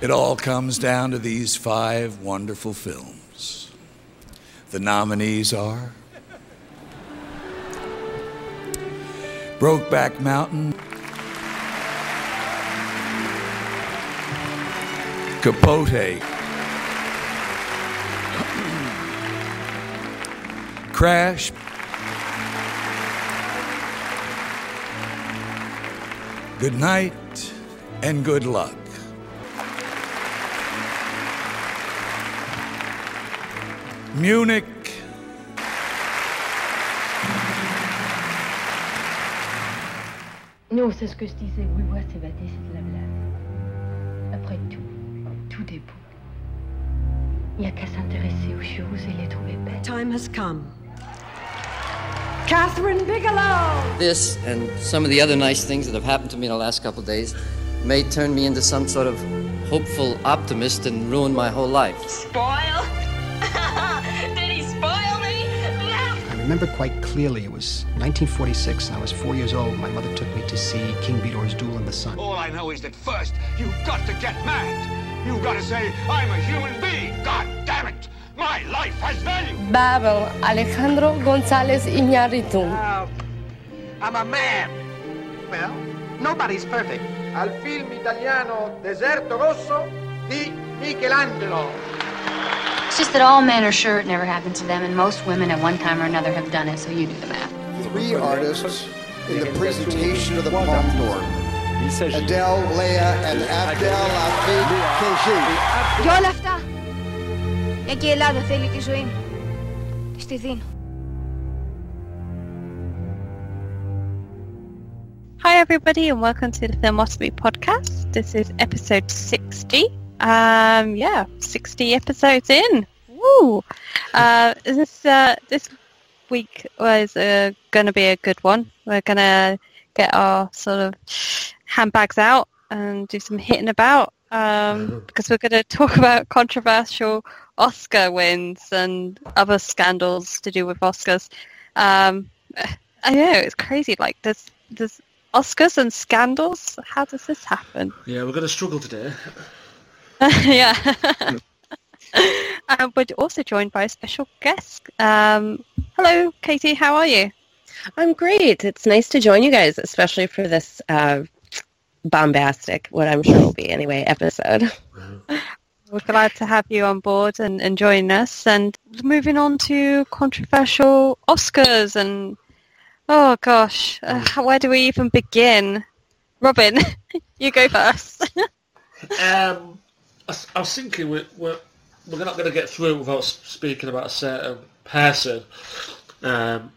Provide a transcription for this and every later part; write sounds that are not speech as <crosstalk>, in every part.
It all comes down to these five wonderful films. The nominees are Brokeback Mountain, Capote, Crash, Good night and good luck. Munich. Non, c'est ce que je disais. Oui, ouais, c'est bâté, c'est de la blague. Après tout, tout est beau. Il n'y a qu'à s'intéresser aux choses et les trouver belles. Time has come. Kathryn Bigelow! This and some of the other nice things that have happened to me in the last couple of days may turn me into some sort of hopeful optimist and ruin my whole life. Spoil? Remember quite clearly it was 1946 and I was four years old. My mother took me to see King Vidor's Duel in the Sun. All I know is that first, you've got to get mad. You've got to say, I'm a human being. God damn it. My life has value. Babel Alejandro González Iñárritu. Uh, I'm a man. Well, nobody's perfect. Al film italiano Deserto Rosso di Michelangelo just that all men are sure it never happened to them, and most women at one time or another have done it, so you do the math. Three artists in the presentation of the Palme d'Or. Adele, Leah, and Abdel Latif Keshi. Και όλα αυτά, μια και η Ελλάδα θέλει τη ζωή μου, της τη δίνω. Hi everybody and welcome to the Filmotomy podcast. This is episode 60 um, yeah, 60 episodes in. Woo! Uh, this uh, this week was uh, going to be a good one. We're going to get our sort of handbags out and do some hitting about um, <laughs> because we're going to talk about controversial Oscar wins and other scandals to do with Oscars. Um, <sighs> I know it's crazy. Like there's there's Oscars and scandals. How does this happen? Yeah, we're going to struggle today. <laughs> yeah. <laughs> um, we're also joined by a special guest. Um, hello, Katie. How are you? I'm great. It's nice to join you guys, especially for this uh, bombastic, what I'm sure will be anyway, episode. <laughs> We're glad to have you on board and, and join us. And moving on to controversial Oscars and oh gosh, uh, where do we even begin? Robin, you go first. um, I, I, was thinking we're, we're, we're not going to get through without speaking about a certain person. Um,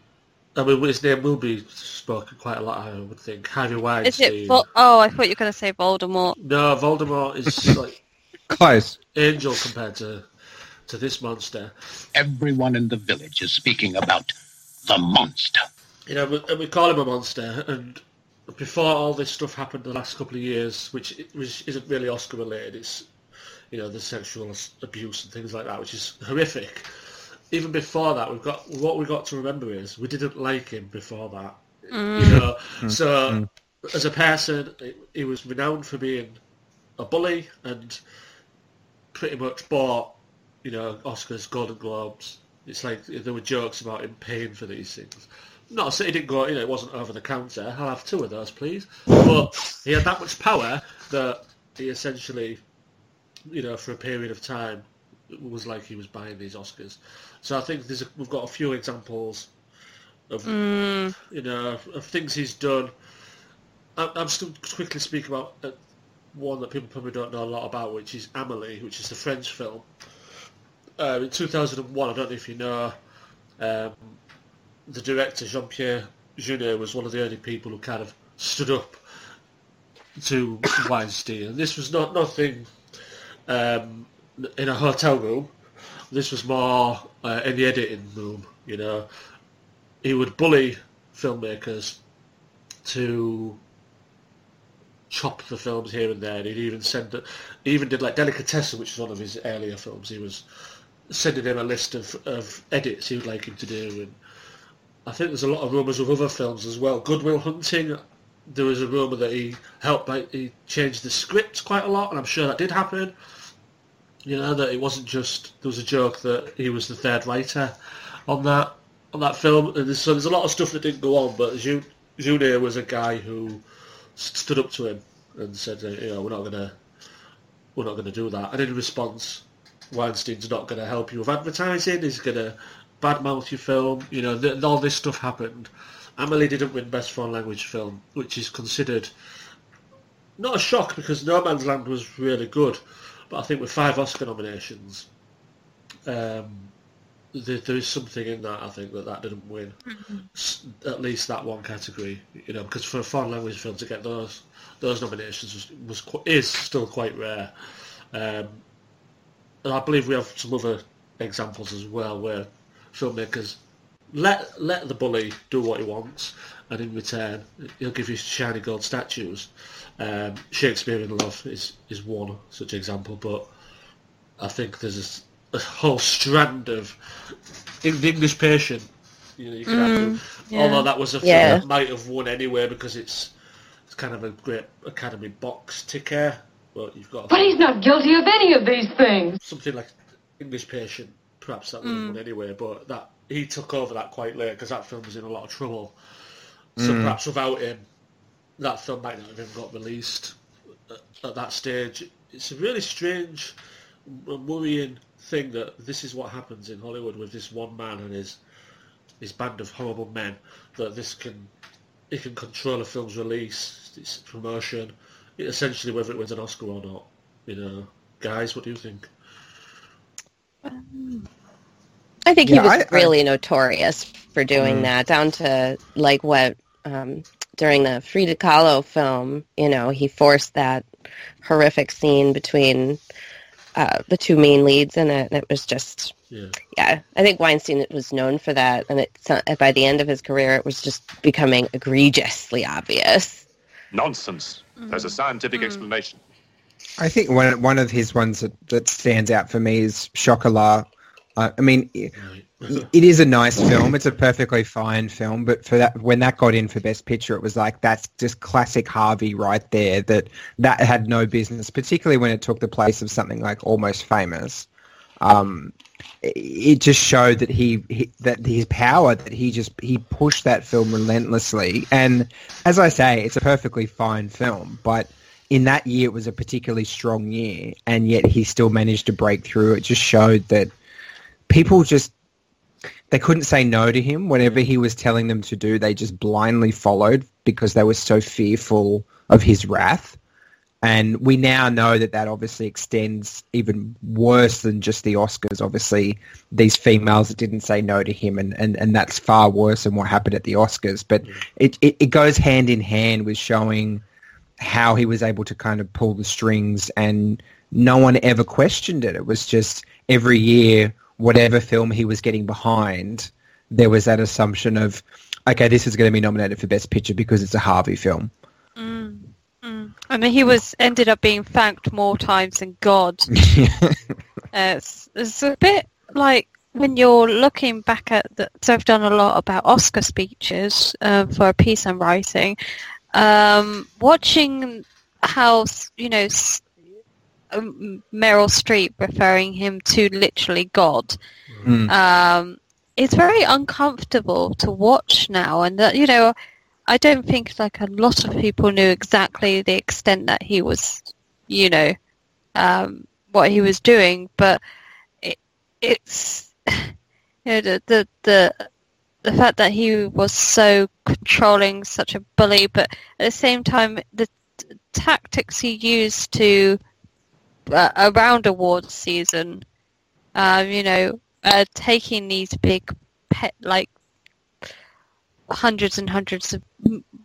I mean, his name will be spoken quite a lot, I would think. Harvey Weinstein. Is it Vol- oh, I thought you were going to say Voldemort. No, Voldemort is <laughs> like Close. angel compared to to this monster. Everyone in the village is speaking about the monster. You know, we, and we call him a monster. And before all this stuff happened the last couple of years, which, which isn't really Oscar related, it's you know the sexual abuse and things like that, which is horrific. Even before that, we've got what we've got to remember is we didn't like him before that. Mm. You know, so Mm. as a person, he was renowned for being a bully and pretty much bought, you know, Oscars, Golden Globes. It's like there were jokes about him paying for these things. Not so he didn't go, you know, it wasn't over the counter. I'll have two of those, please. But he had that much power that he essentially, you know, for a period of time, it was like he was buying these Oscars. So I think there's a, we've got a few examples of, Mm. you know, of things he's done. I, I'm still quickly speak about uh, one that people probably don't know a lot about, which is Amelie, which is the French film. Uh, in 2001, I don't know if you know, um, the director Jean-Pierre Jeunet was one of the only people who kind of stood up to Weinstein. And this was not nothing um, in a hotel room. This was more uh, in the editing room. You know, he would bully filmmakers to chop the films here and there. And he'd even send, he even did like Delicatessen, which is one of his earlier films. He was sending him a list of, of edits he would like him to do. And I think there's a lot of rumours of other films as well. Good Will Hunting, there was a rumour that he helped, by, he changed the script quite a lot, and I'm sure that did happen. You know that it wasn't just there was a joke that he was the third writer on that on that film, and so there's a lot of stuff that didn't go on. But Jeunet was a guy who stood up to him and said, uh, you know, we're not gonna we're not gonna do that. And in response, Weinstein's not gonna help you with advertising. He's gonna badmouth your film. You know, th- all this stuff happened. Amelie didn't win Best Foreign Language Film, which is considered not a shock because No Man's Land was really good, but I think with five Oscar nominations, um, there, there is something in that. I think that that didn't win mm-hmm. at least that one category. You know, because for a foreign language film to get those those nominations was, was is still quite rare. Um, and I believe we have some other examples as well where filmmakers let let the bully do what he wants, and in return he'll give you shiny gold statues. Um, Shakespeare in Love is is one such example, but I think there's a whole strand of in the English Patient. You know, you could mm, argue, yeah. although that was a film yeah. that might have won anyway because it's it's kind of a great Academy box ticker. But you've got. But he's not guilty of any of these things. Something like English Patient, perhaps that would have mm. won anyway. But that he took over that quite late because that film was in a lot of trouble. So mm. perhaps without him, that film might not have even got released at, at that stage. It's a really strange, worrying thing that this is what happens in Hollywood with this one man and his his band of horrible men. That this can he can control a film's release, its promotion, essentially whether it wins an Oscar or not. You know, guys, what do you think? I think yeah, he was I, really I, notorious for doing mm. that, down to like what um, during the Frida Kahlo film, you know, he forced that horrific scene between uh, the two main leads in it, and it was just, yeah. yeah. I think Weinstein was known for that, and it, by the end of his career, it was just becoming egregiously obvious. Nonsense. Mm. There's a scientific mm. explanation. I think one one of his ones that, that stands out for me is Chocolat. Uh, I mean, it is a nice film. It's a perfectly fine film, but for that, when that got in for Best Picture, it was like that's just classic Harvey right there. That that had no business, particularly when it took the place of something like Almost Famous. Um, it just showed that he, he, that his power that he just he pushed that film relentlessly. And as I say, it's a perfectly fine film, but in that year it was a particularly strong year, and yet he still managed to break through. It just showed that people just they couldn't say no to him. Whatever he was telling them to do, they just blindly followed because they were so fearful of his wrath. And we now know that that obviously extends even worse than just the Oscars. Obviously, these females didn't say no to him, and, and, and that's far worse than what happened at the Oscars. But it, it, it goes hand in hand with showing how he was able to kind of pull the strings, and no one ever questioned it. It was just every year whatever film he was getting behind, there was that assumption of, okay, this is going to be nominated for Best Picture because it's a Harvey film. Mm, mm. I mean, he was ended up being thanked more times than God. <laughs> uh, it's, it's a bit like when you're looking back at the, so I've done a lot about Oscar speeches uh, for a piece I'm writing. Um, watching how you know Meryl Streep referring him to literally God. Mm. Um, it's very uncomfortable to watch now, and that you know, I don't think like a lot of people knew exactly the extent that he was, you know, um, what he was doing, but it, it's you know the the the the fact that he was so controlling, such a bully, but at the same time, the t- tactics he used to uh, around awards season, um, you know, uh, taking these big pet like hundreds and hundreds of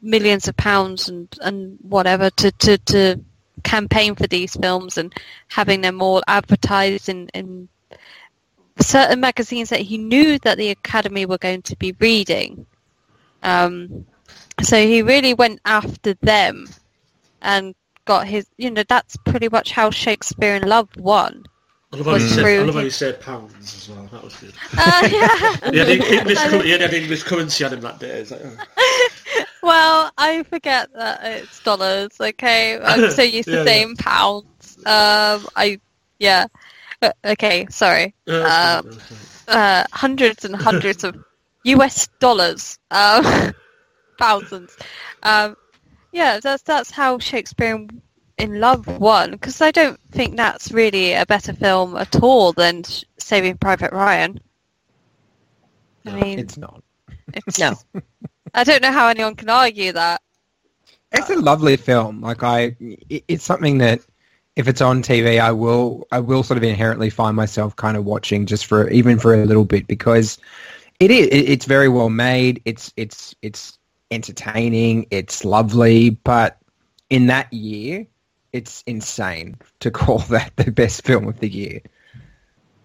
millions of pounds and and whatever to to to campaign for these films and having them all advertised in in certain magazines that he knew that the academy were going to be reading. Um, so he really went after them and got his, you know, that's pretty much how Shakespeare in Love won. I love, how you said, I love how you said pounds as well. That was good. Uh, yeah. <laughs> he, had English, <laughs> he had English currency on him that day. Like, oh. <laughs> well, I forget that it's dollars. Okay, I'm so used to Yeah, saying pounds. Um, I yeah. Uh, Okay, sorry. Um, uh, hundreds and hundreds of US dollars. Um, thousands. Um, yeah, that's that's how Shakespeare in Love won. Because I don't think that's really a better film at all than Saving Private Ryan. I mean, It's not. it's, No. <laughs> I don't know how anyone can argue that. It's a lovely film. Like I, it- it's something that if it's on TV, I will, I will sort of inherently find myself kind of watching just for even for a little bit because it is, it's very well made. It's, it's, it's entertaining. It's lovely, but in that year, it's insane to <laughs> call that the best film of the year.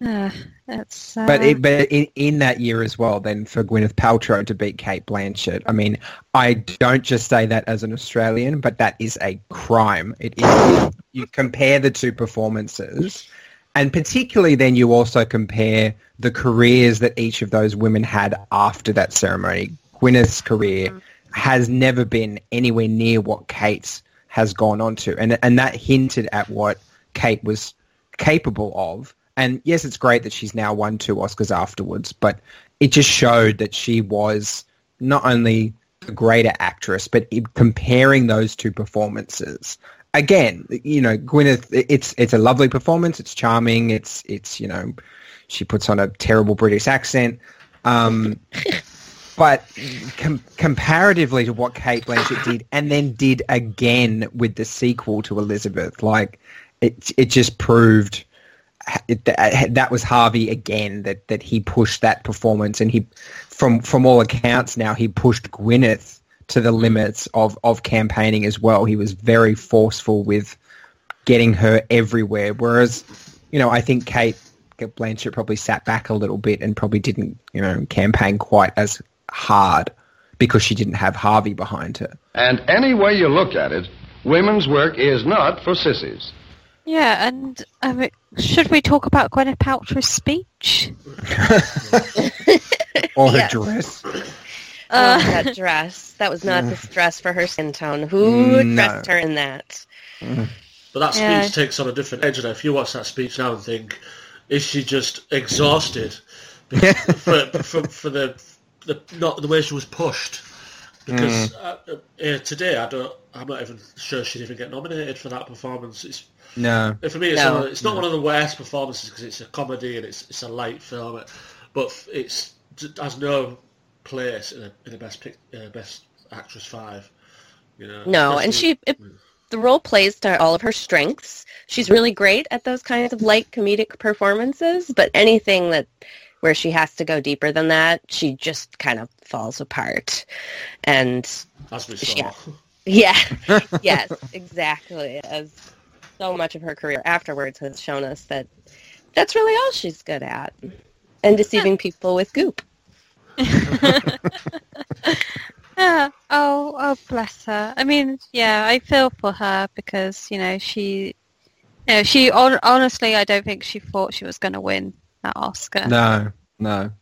Uh, that's uh, But it, but in, in that year as well, then for Gwyneth Paltrow to beat Cate Blanchett, I mean, I don't just say that as an Australian, but that is a crime. It is. you compare the two performances, and particularly then you also compare the careers that each of those women had after that ceremony. Gwyneth's career has never been anywhere near what Cate's has gone on to, and and that hinted at what Cate was capable of. And yes, it's great that she's now won two Oscars afterwards, but it just showed that she was not only the greater actress, but in comparing those two performances. Again, you know, Gwyneth, it's it's a lovely performance. It's charming. It's it's you know, she puts on a terrible British accent. Um, <laughs> but com- comparatively to what Cate Blanchett did, and then did again with the sequel to Elizabeth, like it it just proved it, that, that was Harvey again that that he pushed that performance, and he from from all accounts now he pushed Gwyneth to the limits of of campaigning as well. He was very forceful with getting her everywhere, whereas you know I think Cate Blanchett probably sat back a little bit and probably didn't you know campaign quite as hard because she didn't have Harvey behind her. And any way you look at it, women's work is not for sissies. yeah, and um, should we talk about Gwyneth Paltrow's speech? <laughs> or her Yes. dress. Oh, that dress. That was not the <laughs> dress for her skin tone. Who No. dressed her in that? But that speech Yeah. takes on a different edge. And if you watch that speech now and think, is she just exhausted <laughs> for, for, for the, the not the way she was pushed? Because Mm. uh, uh, today, I don't. I'm not even sure she'd even get nominated for that performance. It's No. for me, it's, No. one of, it's not No. one of the worst performances because it's a comedy and it's it's a light film, but it's it has no place in a in a best pic, uh, best actress five. You know, No, and she it, the role plays to all of her strengths. She's really great at those kinds of light comedic performances, but anything that where she has to go deeper than that, she just kind of falls apart. And as we saw. <laughs> yeah, yes, exactly. As so much of her career afterwards has shown us that that's really all she's good at, and deceiving people with goop. <laughs> Yeah. Oh, oh, bless her. I mean, yeah, I feel for her because you know she, you know, she honestly, I don't think she thought she was going to win that Oscar. No, no.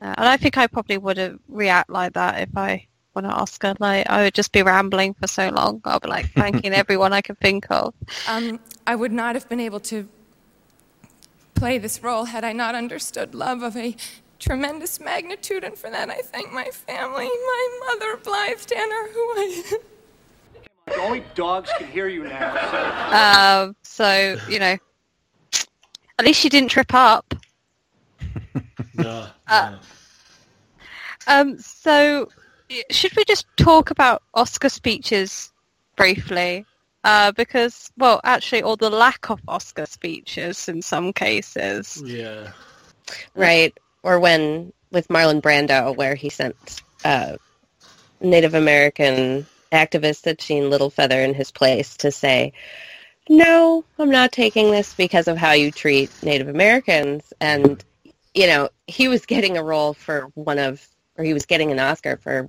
Uh, and I think I probably would have react like that if I won an Oscar. Like I would just be rambling for so long. I'll be like thanking <laughs> everyone I can think of. Um, I would not have been able to play this role had I not understood love of a tremendous magnitude, and for that I thank my family, my mother, Blythe Danner, who I. <laughs> Only dogs can hear you now. Um, so you know, at least she didn't trip up. <laughs> No, Uh, Um, so should we just talk about Oscar speeches briefly? Uh, because, well, actually, or the lack of Oscar speeches in some cases. Yeah. Right. Or when with Marlon Brando, where he sent uh, Native American activist Sacheen Littlefeather in his place to say, no, I'm not taking this because of how you treat Native Americans. And, you know, he was getting a role for one of, or he was getting an Oscar for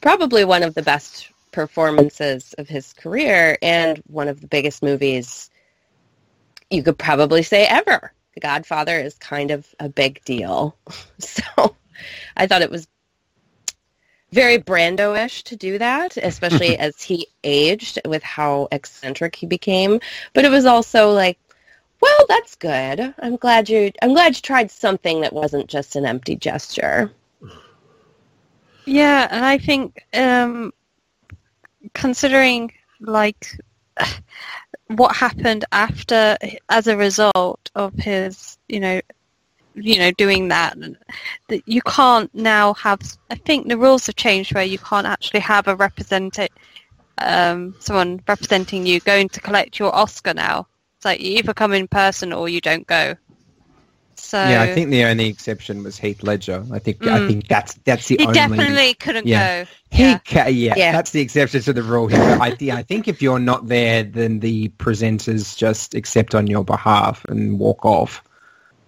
probably one of the best performances of his career and one of the biggest movies you could probably say ever. The Godfather is kind of a big deal. <laughs> So I thought it was very Brando-ish to do that, especially <laughs> as he aged with how eccentric he became. But it was also like, well, that's good. I'm glad you. I'm glad you tried something that wasn't just an empty gesture. Yeah, and I think um, considering like <sighs> what happened after as a result of his, you know, you know, doing that, that you can't now have. I think the rules have changed where you can't actually have a represented um, someone representing you going to collect your Oscar now. It's like you either come in person or you don't go. So yeah, I think the only exception was Heath Ledger. I think I Mm. think that's that's the he only. definitely couldn't yeah. go. He Yeah. ca- yeah, Yeah. that's the exception to the rule here. I, yeah, I think if you're not there, then the presenters just accept on your behalf and walk off.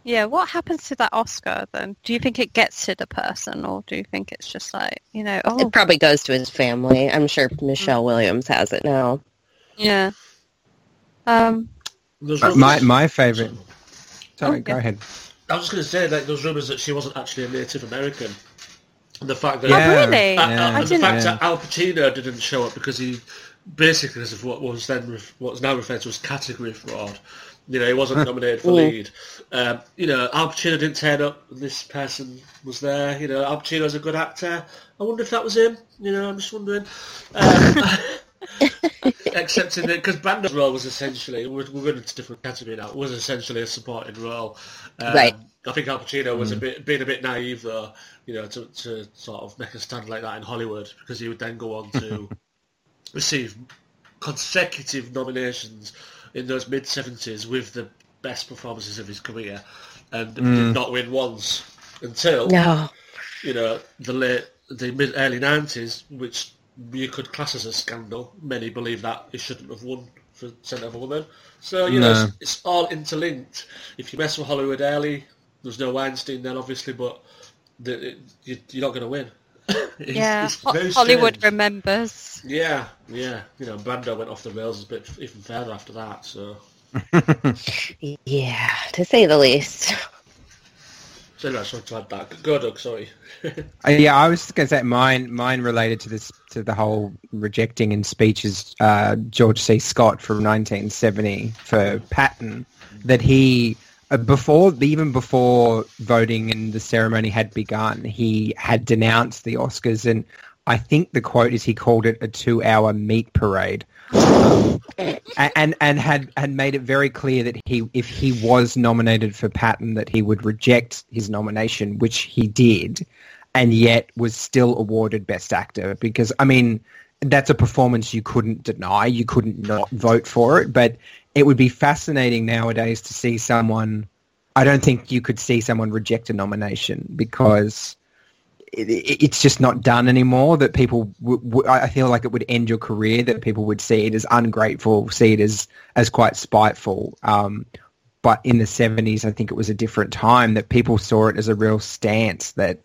Yeah, what happens to that Oscar then? Do you think it gets to the person, or do you think it's just like you know? Oh, It probably goes to his family. I'm sure Michelle Williams has it now. yeah. Um, Uh, my my favorite. Sorry, Okay. go ahead. I was just going to say that there's rumours that she wasn't actually a Native American. And the fact that Yeah, Oh, really? Uh, uh, yeah. and I the didn't- fact Yeah. that Al Pacino didn't show up because he basically because of what was then ref- what's now referred to as category fraud. You know, he wasn't <laughs> nominated for Mm. lead. Um, you know, Al Pacino didn't turn up. and This person was there. You know, Al Pacino's a good actor. I wonder if that was him. You know, I'm just wondering. Um, <laughs> in because Brando's role was essentially we're, we're going into a different category now. It was essentially a supporting role. Um, Right. I think Al Pacino was a Mm. bit being a bit naive though, you know, to, to sort of make a stand like that in Hollywood because he would then go on to <laughs> receive consecutive nominations in those mid seventies with the best performances of his career, and Mm. did not win once until No. you know the late the mid early nineties, which you could class as a scandal. Many believe that he shouldn't have won for Scent of a Woman. So you know it's, it's all interlinked. If you mess with Hollywood early, there's no Weinstein then, obviously, but the, it, you, you're not going to win. It's- yeah, it's Ho- Hollywood strange. remembers. Yeah, yeah. You know, Brando went off the rails a bit even further after that. So, <laughs> Yeah, to say the least. so anyway, I just wanted to add that. Go, Doug. Sorry. <laughs> Uh, yeah, I was going to say mine. Mine related to this to the whole rejecting in speeches. Uh, George C. Scott from 1970 for Patton that he before even before voting and the ceremony had begun, he had denounced the Oscars, and I think the quote is he called it a two-hour meat parade. Um, and and had had made it very clear that he if he was nominated for Patton that he would reject his nomination, which he did, and yet was still awarded Best Actor because I mean that's a performance you couldn't deny, you couldn't not vote for it, but it would be fascinating nowadays to see someone. I don't think you could see someone reject a nomination because it, it- it's just not done anymore. That people, w- w- I feel like it would end your career. That people would see it as ungrateful, see it as as quite spiteful. Um, but in the seventies, I think it was a different time that people saw it as a real stance that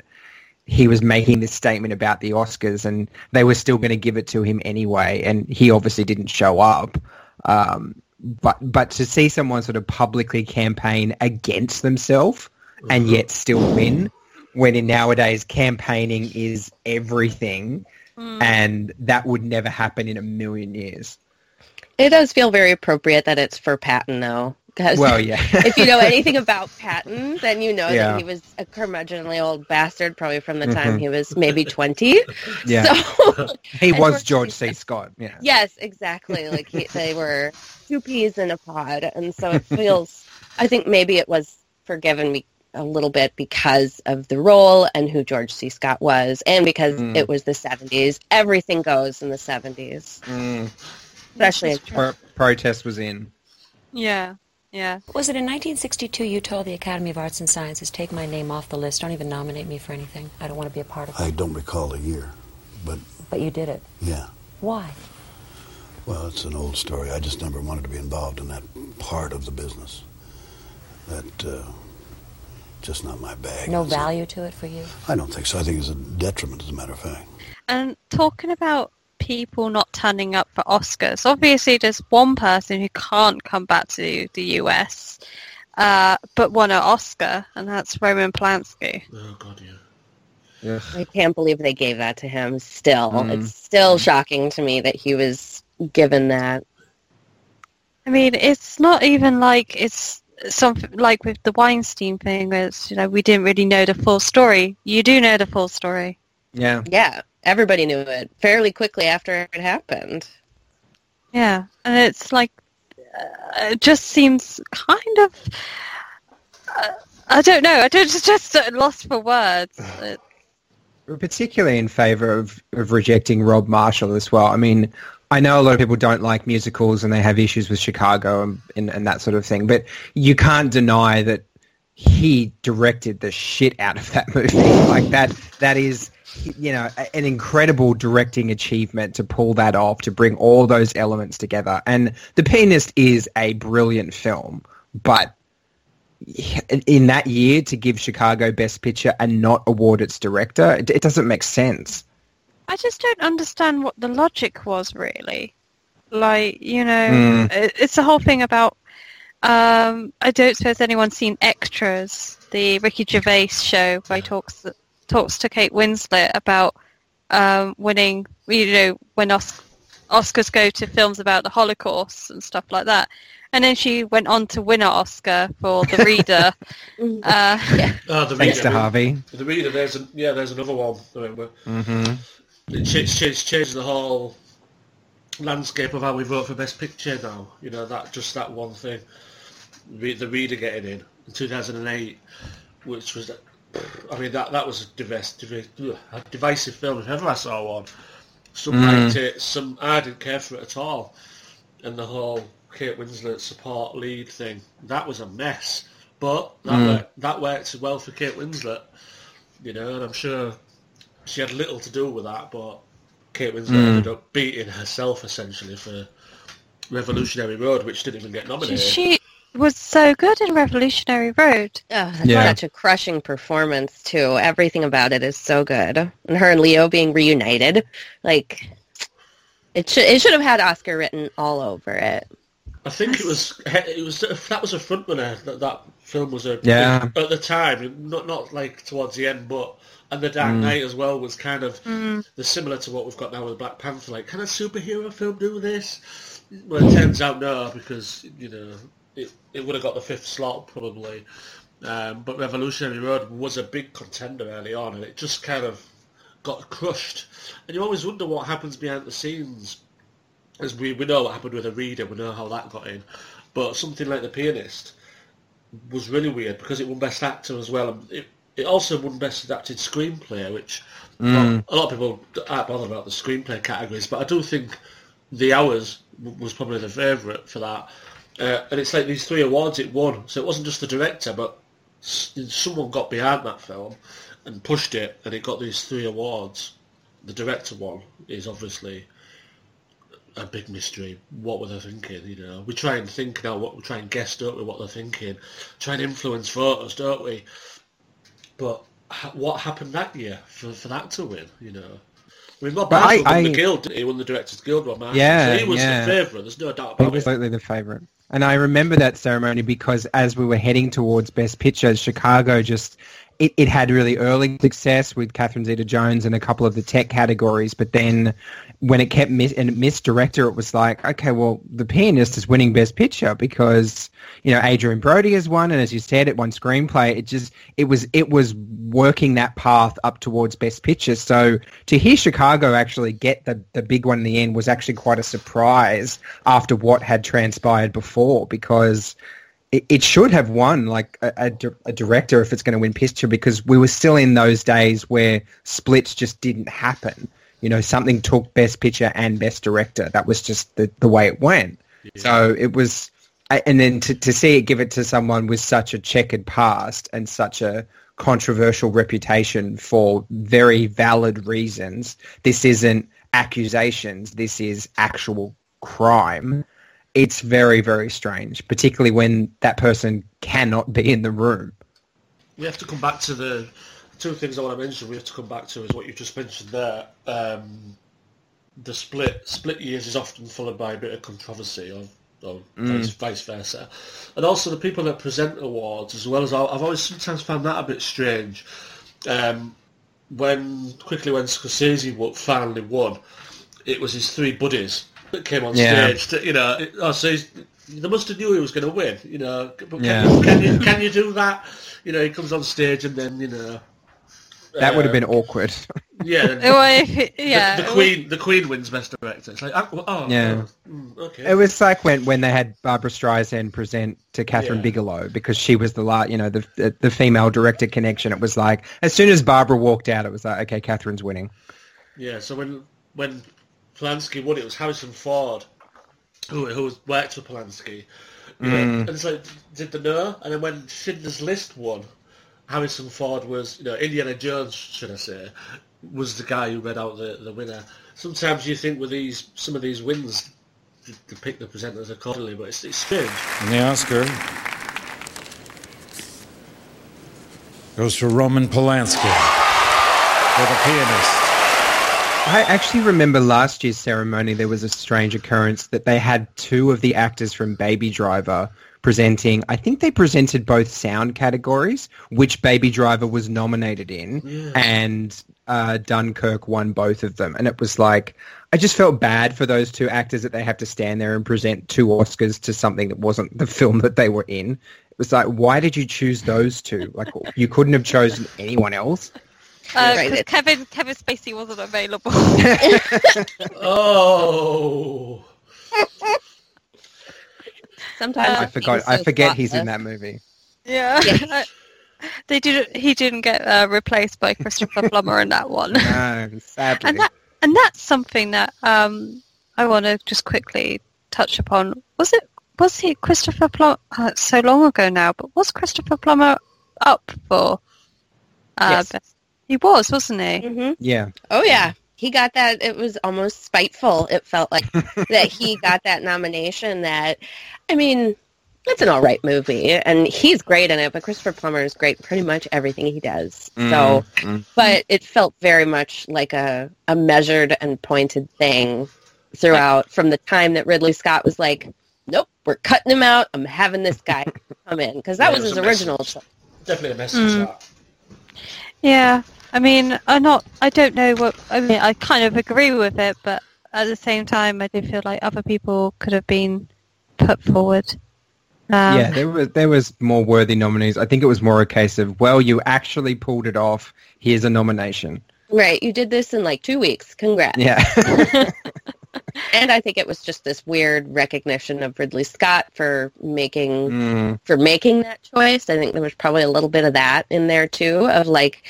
he was making this statement about the Oscars, and they were still going to give it to him anyway. And he obviously didn't show up. Um, but but to see someone sort of publicly campaign against themselves and mm-hmm. yet still win when in nowadays campaigning is everything mm. and that would never happen in a million years. It does feel very appropriate that it's for Patton, though. Because Well, yeah. <laughs> if you know <laughs> anything about Patton, then you know Yeah. that he was a curmudgeonly old bastard, probably from the time Mhm. he was maybe twenty. <laughs> yeah So he was George george c scott yeah Yes, exactly. Like he, they were two peas in a pod, and so it feels. I think maybe it was forgiven me a little bit because of the role and who George C. Scott was, and because Mm. it was the '70s. Everything goes in the '70s, Mm. especially in Pro- protest was in Yeah, yeah. Was it in 1962 you told the Academy of Arts and Sciences, take my name off the list, don't even nominate me for anything. I don't want to be a part of it. I don't recall the year, but But you did it. yeah. Why? Well, it's an old story. I just never wanted to be involved in that part of the business. That uh, just not my bag. No value to it for you? I don't think so. I think it's a detriment, as a matter of fact. And talking about people not turning up for Oscars, obviously there's one person who can't come back to the US, uh, but won an Oscar, and that's Roman Polanski. Oh God, yeah. Ugh. I can't believe they gave that to him. Still, Mm. it's still shocking to me that he was given that. I mean, it's not even like it's something like with the Weinstein thing. Where it's, you know, we didn't really know the full story. You do know the full story. Yeah. Yeah, everybody knew it fairly quickly after it happened. Yeah, and it's like uh, it just seems kind of. Uh, I don't know. I don't just uh, lost for words. It, <sighs> We're particularly in favour of, of rejecting Rob Marshall as well. I mean, I know a lot of people don't like musicals and they have issues with Chicago and, and, and that sort of thing, but you can't deny that he directed the shit out of that <laughs> movie. like that, that is, you know, an incredible directing achievement to pull that off, to bring all those elements together. And The Pianist is a brilliant film, but in that year to give Chicago Best Picture and not award its director, it, it doesn't make sense. I just don't understand what the logic was really. Like, you know, Mm. it's the whole thing about. Um, I don't suppose anyone's seen Extras, the Ricky Gervais show, where he talks talks to Kate Winslet about um, winning. You know, when Os- Oscars go to films about the Holocaust and stuff like that. And then she went on to win an Oscar for The Reader. <laughs> uh, Oh, the Thanks reader. to Harvey. The reader. There's a, yeah. There's another one. I remember. Mm-hmm. It changed, changed, changed the whole landscape of how we vote for Best Picture now. You know that just that one thing. The reader getting in in 2008, which was, I mean that that was a, divis- a divisive film if ever I saw one. Some Mm. liked it, some I didn't care for it at all, and the whole Kate Winslet support lead thing that was a mess. But that Mm. worked, that worked well for Kate Winslet, you know, and I'm sure she had little to do with that, but Kate Winslet Mm. ended up beating herself essentially for Revolutionary Road, which didn't even get nominated. she was so good in Revolutionary Road. Oh, that's Yeah. such a crushing performance too. Everything about it is so good, and her and Leo being reunited, like it should it should have had Oscar written all over it. I think it was it was that was a front runner that that film was a Yeah. at the time not not like towards the end but and the Dark Mm. Knight as well was kind of Mm. the similar to what we've got now with Black Panther like can a superhero film do this well it turns out no because you know it, it would have got the fifth slot probably um, but Revolutionary Road was a big contender early on and it just kind of got crushed and you always wonder what happens behind the scenes as we, we know what happened with a reader, we know how that got in. But something like The Pianist was really weird because it won Best Actor as well. It, it also won Best Adapted Screenplay, which Mm. a lot of people aren't bothered about the screenplay categories, but I do think The Hours was probably the favourite for that. Uh, and it's like these three awards it won, so it wasn't just the director, but someone got behind that film and pushed it, and it got these three awards. The director one is obviously a big mystery. What were they thinking? You know, we try and think now. What we try and guess, don't we? What they're thinking. Try and influence voters, don't we? But ha- what happened that year for, for that to win? You know, I mean, Rob Marshall I- won the Guild. didn't He He won the Directors Guild. Rob Marshall. Yeah, so he was yeah. the favourite. There's no doubt about He about was it. absolutely the favourite. And I remember that ceremony because as we were heading towards Best Picture, Chicago just it, it had really early success with Catherine Zeta-Jones and a couple of the tech categories, but then when it kept miss and it missed director, it was like, okay, well, The Pianist is winning Best Picture because you know Adrien Brody has won, and as you said, it won screenplay. It just it was it was working that path up towards Best Picture. So to hear Chicago actually get the the big one in the end was actually quite a surprise after what had transpired before because it, it should have won like a, a, di- a director if it's going to win picture because we were still in those days where splits just didn't happen. You know, something took best picture and best director. That was just the, the way it went. So it was, and then to, to see it give it to someone with such a checkered past and such a controversial reputation for very valid reasons. This isn't accusations. This is actual crime it's very, very strange, particularly when that person cannot be in the room. We have to come back to the two things I want to mention. We have to come back to is what you've just mentioned there. Um, the split split years is often followed by a bit of controversy, or, or Mm. vice, vice versa, and also the people that present awards as well as I've always sometimes found that a bit strange. Um, when quickly when Scorsese finally won, it was his three buddies that came on Yeah. stage. To, you know, it, oh, so he's, they must have knew he was going to win. You know, but can, Yeah. you, can you can you do that? You know, he comes on stage and then you know. That would have been awkward. Yeah, then <laughs> Well, if yeah, The, the it Queen, the Queen wins Best Director. It's like, oh, oh, Yeah. oh, mm, okay. It was like when, when they had Barbra Streisand present to Kathryn Yeah. Bigelow because she was the la you know, the, the the female director connection. It was like as soon as Barbra walked out, it was like, okay, Kathryn's winning. Yeah, so when when Polanski won, it was Harrison Ford who who was worked for Polanski. Know, Mm. and so did the know? And then when Schindler's List won, Harrison Ford was, you know, Indiana Jones, should I say, was the guy who read out the, the winner. Sometimes you think with these some of these wins, to, to pick the presenters accordingly, but it's, it's strange. And the Oscar goes to Roman Polanski for the pianist. I actually remember last year's ceremony. There was a strange occurrence that they had two of the actors from Baby Driver presenting. I think they presented both sound categories, which Baby Driver was nominated in, Yeah. and uh, Dunkirk won both of them. And it was like I just felt bad for those two actors that they have to stand there and present two Oscars to something that wasn't the film that they were in. It was like, why did you choose those two? Like, you couldn't have chosen anyone else. Uh, Right, 'cause Kevin Kevin Spacey wasn't available. <laughs> oh. Sometimes I forgot. I forget he's in that movie. yeah. <laughs> they did. He didn't get uh, replaced by Christopher Plummer in that one. <laughs> No, sadly. and that and that's something that um, I want to just quickly touch upon. Was it was he Christopher Plummer? Uh, so long ago now, but was Christopher Plummer up for? Uh, Yes. best? He was, wasn't he? hmm Yeah. Oh yeah, he got that. It was almost spiteful. It felt like <laughs> that he got that nomination. That, I mean, it's an all right movie, and he's great in it. But Christopher Plummer is great in pretty much everything he does. So, Mm. but it felt very much like a a measured and pointed thing throughout. From the time that Ridley Scott was like, "Nope, we're cutting him out. I'm having this guy <laughs> come in," because that Yeah, was was his original. message. Definitely a message. Mm. That. Yeah, I mean, I'm not. I don't know what. I mean, I kind of agree with it, but at the same time, I do feel like other people could have been put forward. Um, yeah, there was there was more worthy nominees. I think it was more a case of, well, you actually pulled it off. Here's a nomination. Right, you did this in like two weeks. Congrats. Yeah. <laughs> <laughs> And I think it was just this weird recognition of Ridley Scott for making Mm. for making that choice. I think there was probably a little bit of that in there too, of like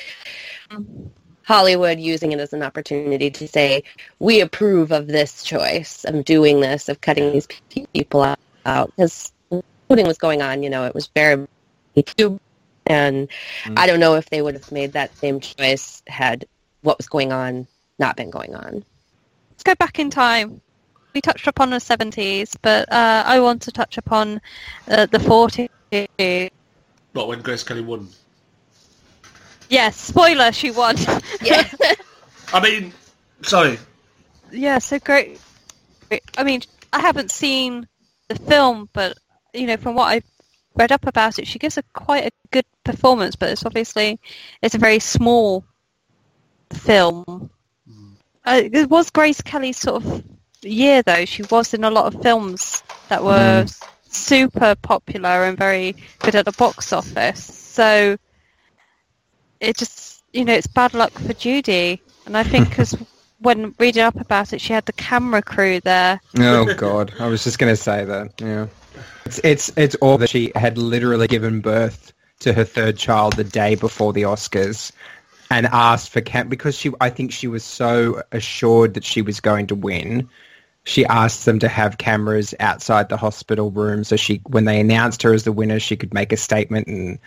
Hollywood using it as an opportunity to say, we approve of this choice of doing this, of cutting these people out. Because voting was going on, you know, it was very MeToo. And I don't know if they would have made that same choice had what was going on not been going on. Let's go back in time. We touched upon the 70s, but uh, I want to touch upon uh, the 40s. But when Grace Kelly won, Yes, spoiler, she won. Yeah. <laughs> I mean, sorry, yeah, so great. I mean, I haven't seen the film, but you know, from what I've read up about it, she gives a quite a good performance. But it's obviously it's a very small film. Uh, it was Grace Kelly's sort of year, though. She was in a lot of films that were Mm. super popular and very good at the box office. So it just, you know, it's bad luck for Judy. And I think <laughs> because when reading up about it, she had the camera crew there. Oh God, I was just going to say that. Yeah, it's it's it's all that she had literally given birth to her third child the day before the Oscars, and asked for camp because she. I think she was so assured that she was going to win. She asked them to have cameras outside the hospital room so she, when they announced her as the winner, she could make a statement and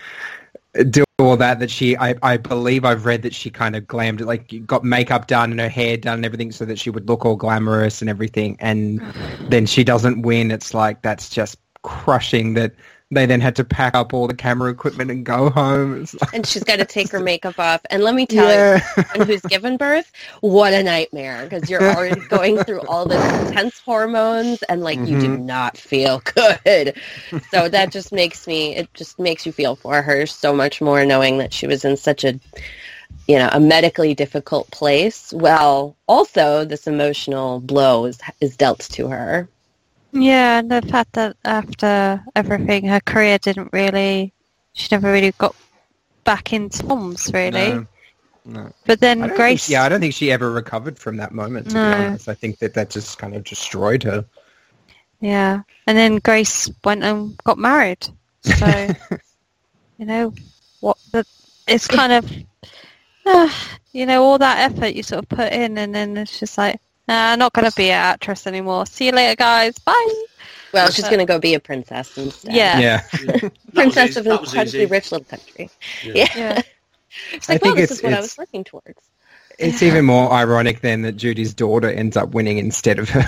do all that. That she, I, I believe I've read that she kind of glammed it, like got makeup done and her hair done and everything, so that she would look all glamorous and everything. And mm-hmm. then she doesn't win. It's like that's just crushing. That they then had to pack up all the camera equipment and go home. Like, and she's got to take her makeup off. And let me tell Yeah. you, who's given birth, what a nightmare because you're already <laughs> going through all this intense hormones and like you do Mhm. not feel good. So that just makes me, it just makes you feel for her so much more knowing that she was in such a you know, a medically difficult place. Well, also this emotional blow is is dealt to her. Yeah, and the fact that after everything, her career didn't really, she never really got back into films, really. No. No. But then Grace, think- yeah, I don't think she ever recovered from that moment. To No. be honest, I think that that just kind of destroyed her. yeah, and then Grace went and got married. So, <laughs> you know, what the, it's kind of, uh, <sighs> you know, all that effort you sort of put in, and then it's just like, nah, I'm not going to be an actress anymore. See you later, guys. Bye. Well, she's going to go be a princess instead. Yeah. Yeah. <laughs> princess of an incredibly easy. rich little country. Yeah. Yeah. Yeah. She's I like, well, think this it's- is what I was working towards. It's even more ironic then that Judy's daughter ends up winning instead of her.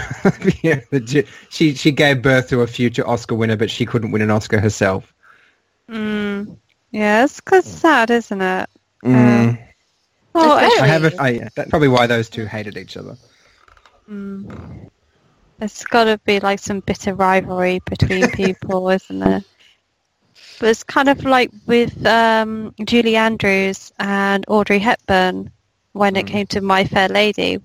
<laughs> yeah, the she she gave birth to a future Oscar winner, but she couldn't win an Oscar herself. Mm. Yeah, it's 'cause sad, isn't it? Mm. Oh, Especially- I have a, I, yeah, that's probably why those two hated each other. Mm. There's got to be like some bitter rivalry between <laughs> people, isn't there? But it's kind of like with um, Julie Andrews and Audrey Hepburn when it came to My Fair Lady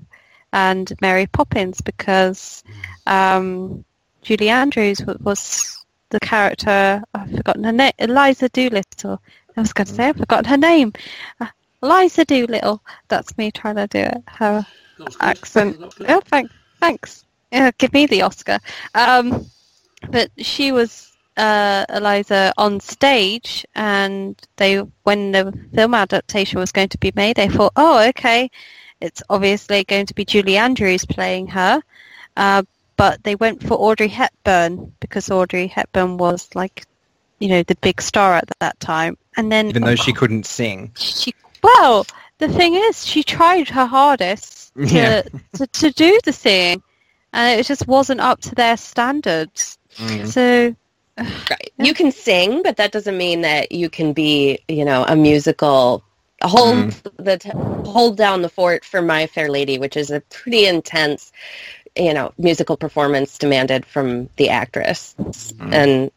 and Mary Poppins, because um, Julie Andrews wa- was the character. I've forgotten her name. Eliza Doolittle. I was going to say I've forgotten her name. Uh, Eliza Doolittle. That's me trying to do it. Her That was good. Accent. That was good. Oh, thanks. Thanks. Yeah, give me the Oscar. Um, but she was uh, Eliza on stage, and they, when the film adaptation was going to be made, they thought, oh, okay, it's obviously going to be Julie Andrews playing her. Uh, but they went for Audrey Hepburn because Audrey Hepburn was like, you know, the big star at that time. And then Even though she <laughs> couldn't sing. she well the thing is she tried her hardest <laughs> to, Yeah. to, to do the singing and it just wasn't up to their standards Mm. so Right. You can sing, but that doesn't mean that you can be, you know, a musical. Hold the t- hold down the fort for My Fair Lady, which is a pretty intense, you know, musical performance demanded from the actress, and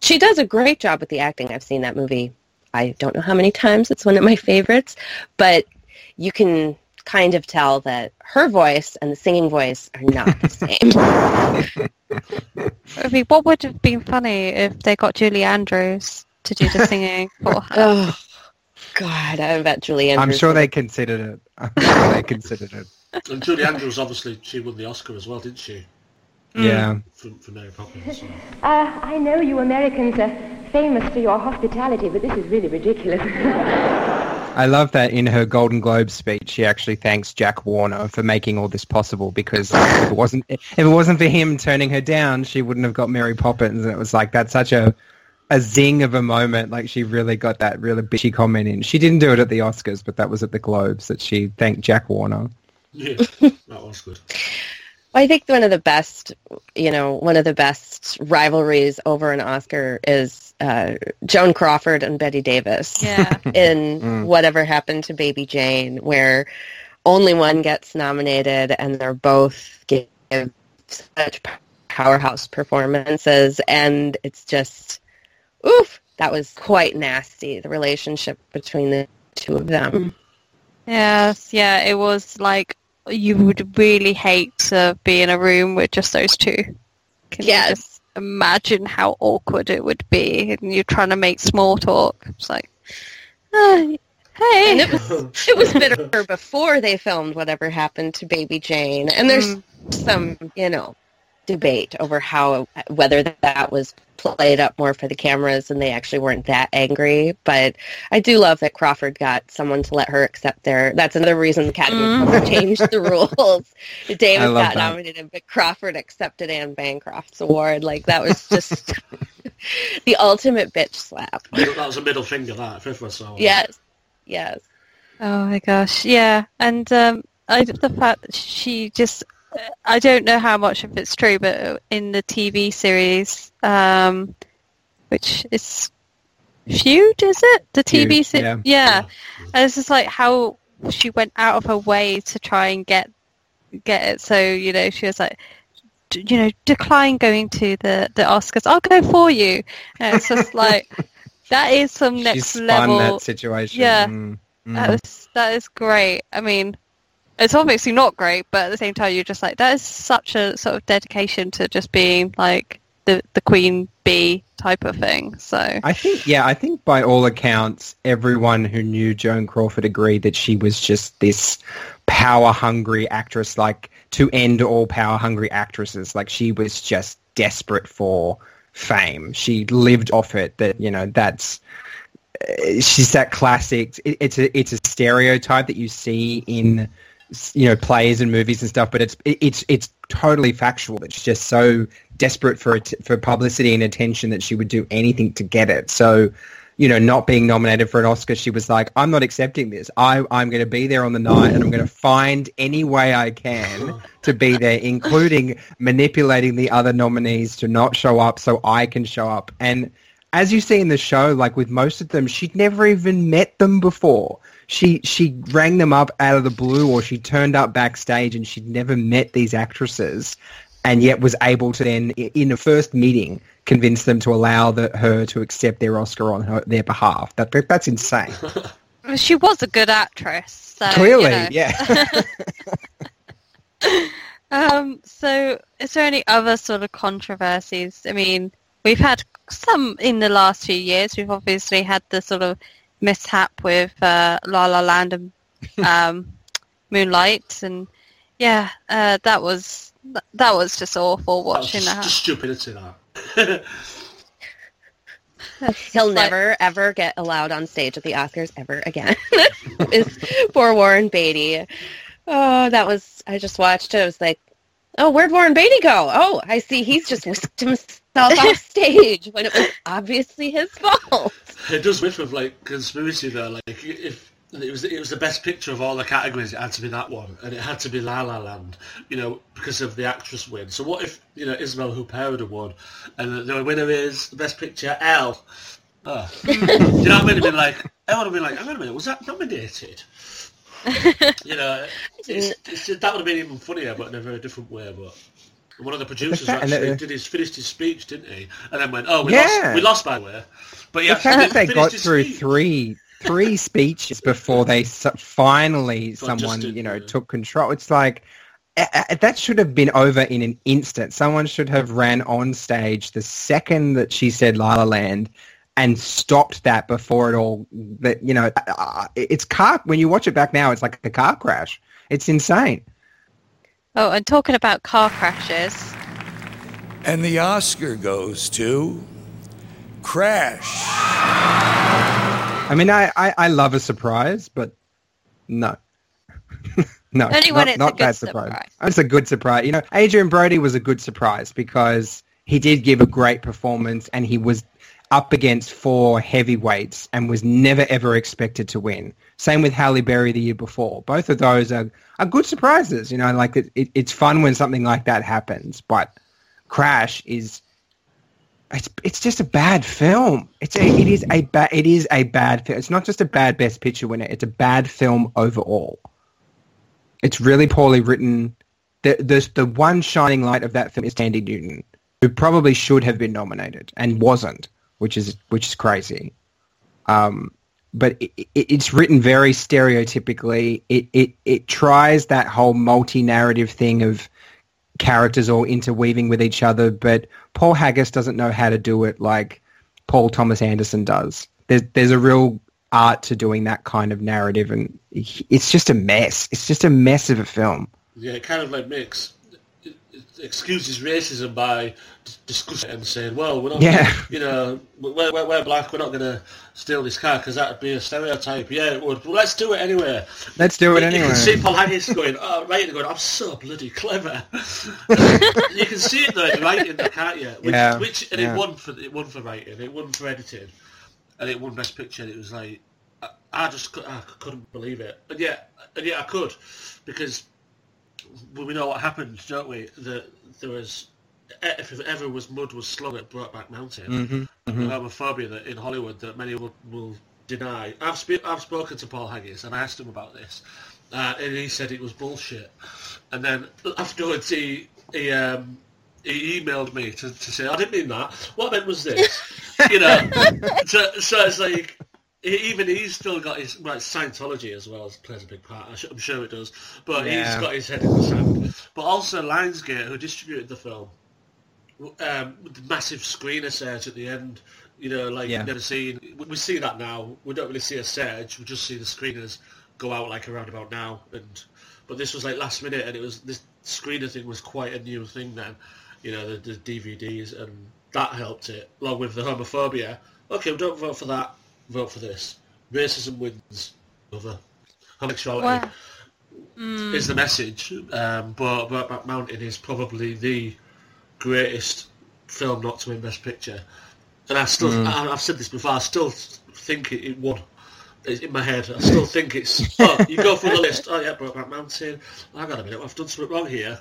she does a great job with the acting. I've seen that movie. I don't know how many times. It's one of my favorites, but you can kind of tell that her voice and the singing voice are not the <laughs> same. I mean, what would have been funny if they got Julie Andrews to do the singing for <laughs> her oh God, I bet Julie Andrews. I'm sure they considered it. I'm sure they considered it. And Julie Andrews, obviously, she won the Oscar as well, didn't she? Yeah. For, for Mary Poppins. So. <laughs> Uh, I know you Americans are famous for your hospitality, but this is really ridiculous. <laughs> I love that in her Golden Globe speech, she actually thanks Jack Warner for making all this possible because if it wasn't if it wasn't for him turning her down, she wouldn't have got Mary Poppins. And it was like that's such a a zing of a moment. Like she really got that really bitchy comment in. She didn't do it at the Oscars, but that was at the Globes that she thanked Jack Warner. Yeah, <laughs> that was good. Well, I think one of the best, you know, one of the best rivalries over an Oscar is uh, Joan Crawford and Bette Davis yeah <laughs> in <laughs> Mm. Whatever Happened to Baby Jane, where only one gets nominated and they're both give such powerhouse performances, and it's just, oof, that was quite nasty. The relationship between the two of them. yes yeah it was like you would really hate to be in a room with just those two. Can Yes. imagine how awkward it would be and you're trying to make small talk. It's like uh, hey. And it was <laughs> it was bitter before they filmed whatever happened to Baby Jane, and there's some you know debate over how whether that was played up more for the cameras and they actually weren't that angry. But I do love that Crawford got someone to let her accept their. That's another reason the Academy Mm. changed the <laughs> rules. <laughs> Davis got that. nominated, but Crawford accepted Anne Bancroft's award. Like that was just <laughs> the ultimate bitch slap. That was a middle finger, that, if ever I saw. Yes, yes. Oh my gosh, yeah, and um, I, the fact that she just, I don't know how much of it's true, but in the TV series, um, which is Feud, is it the TV series? yeah. yeah, and it's just like how she went out of her way to try and get get it. So you know, she was like. d- You know, decline going to the the Oscars. I'll go for you. And it's just <laughs> like that is some next level. that situation. Yeah. Mm. That is that is great. I mean, it's obviously not great, but at the same time, you're just like that is such a sort of dedication to just being like the the queen bee type of thing. So I think, yeah, I think by all accounts, everyone who knew Joan Crawford agreed that she was just this power hungry actress, like to end all power hungry actresses. Like she was just desperate for fame. She lived off it. That you know, that's uh, she's that classic. It, it's a it's a stereotype that you see in you know plays and movies and stuff, but it's it's it's totally factual. It's just so desperate for for publicity and attention that she would do anything to get it. So, you know, not being nominated for an Oscar, she was like, "I'm not accepting this. I I'm going to be there on the night, and I'm going to find any way I can to be there, including manipulating the other nominees to not show up so I can show up." And as you see in the show, like with most of them, she'd never even met them before she she rang them up out of the blue or she turned up backstage and she'd never met these actresses and yet was able to then in a first meeting convince them to allow the, her to accept their Oscar on her, their behalf. That, that's insane. <laughs> she was a good actress. So, Clearly, you know. yeah. <laughs> um, so, is there any other sort of controversies? I mean, we've had some in the last few years. We've obviously had the sort of mishap with uh, La La Land and <laughs> um, Moonlight, and yeah, uh, that was that was just awful watching that. that. Stupidity that. He'll <laughs> never ever get allowed on stage at the Oscars ever again. <laughs> is poor Warren Beatty. Oh, that was I just watched it. I was like, oh, where'd Warren Beatty go? Oh, I see. He's just whisked himself off <laughs> stage when it was obviously his fault. It does whiff of like conspiracy though. Like if it was it was the best picture of all the categories, it had to be that one, and it had to be La La Land, you know, because of the actress win. So what if you know Isabelle Huppert had won, and the winner is the best picture Elle? Oh. <laughs> Do you know what I mean? It'd been like Elle would have been like, hang on a minute, was that nominated? <laughs> you know, it's, it's, that would have been even funnier, but in a very different way. But one of the producers The actually the- did his finished his speech, didn't he? And then went, "Oh, we Yeah. lost. We lost by the way." But yeah, the fact they got through speech. three three <laughs> speeches before they su- finally Got someone you know took control. It's like a- a- that should have been over in an instant. Someone should have ran on stage the second that she said La La Land and stopped that before it all. That you know, it's car. When you watch it back now, it's like a car crash. It's insane. Oh, and talking about car crashes, And the Oscar goes to Crash. I mean, I, I, I love a surprise, but no. <laughs> no, Only not, when it's a not good that surprise. Oh, it's a good surprise. You know, Adrien Brody was a good surprise because he did give a great performance and he was up against four heavyweights and was never ever expected to win. Same with Halle Berry the year before. Both of those are, are good surprises. You know, like it, it, it's fun when something like that happens, but Crash is it's it's just a bad film. It's a, it is a bad it is a bad film. It's not just a bad Best Picture winner. It's a bad film overall. It's really poorly written. The the the one shining light of that film is Thandie Newton, who probably should have been nominated and wasn't, which is which is crazy. Um, but it, it, it's written very stereotypically. It it it tries that whole multi narrative thing of characters all interweaving with each other, but Paul Haggis doesn't know how to do it like Paul Thomas Anderson does. There's there's a real art to doing that kind of narrative, and it's just a mess. It's just a mess of a film. Yeah, kind of like it excuses racism by d- discussing and saying, "Well, we're not, Yeah. you know, we're, we're, we're black. We're not going to steal this car because that would be a stereotype." Yeah, it would. Well, let's do it anyway. Let's do it You anyway. You can see Paul Haggis going, "Oh, right," going, "I'm so bloody clever." <laughs> you can see it though in writing, can't you? Which, Yeah, which and yeah. it won for it won for writing, it won for editing, and it won best picture. And it was like I, I just I couldn't believe it, and yet and yet I could because well, we know what happened, don't we? That there was if ever was mud was slung at Brokeback Mountain, Mhm, and mhm. the homophobia that in Hollywood that many will, will deny. I've spe- I've spoken to Paul Haggis and I asked him about this, uh, and he said it was bullshit. And then afterwards he he um, he emailed me to, to say I didn't mean that. What I meant was this, <laughs> you know. so, so it's like even he's still got his well, Scientology as well as plays a big part. I'm sure it does, but Yeah. he's got his head in the sand. But also Lionsgate, who distributed the film, um, with the massive screener surge at the end. You know, like Yeah. you've never seen. we- We see that now. We don't really see a surge. We just see the screeners go out like around about now. And but this was like last minute, and it was this screener thing was quite a new thing then. You know, the, the DVDs, and that helped it along with the homophobia. Okay, we don't vote for that. Vote for this. Racism wins over homosexuality Wow. Mm. is the message. Um, but Brokeback Mountain is probably the greatest film not to win Best Picture. And I still, Mm. I, I've said this before, I still think it, it won. It's in my head. I still think it's. <laughs> Oh, you go through the list. Oh yeah, Brokeback Mountain. Hang on a minute, I've done something wrong here.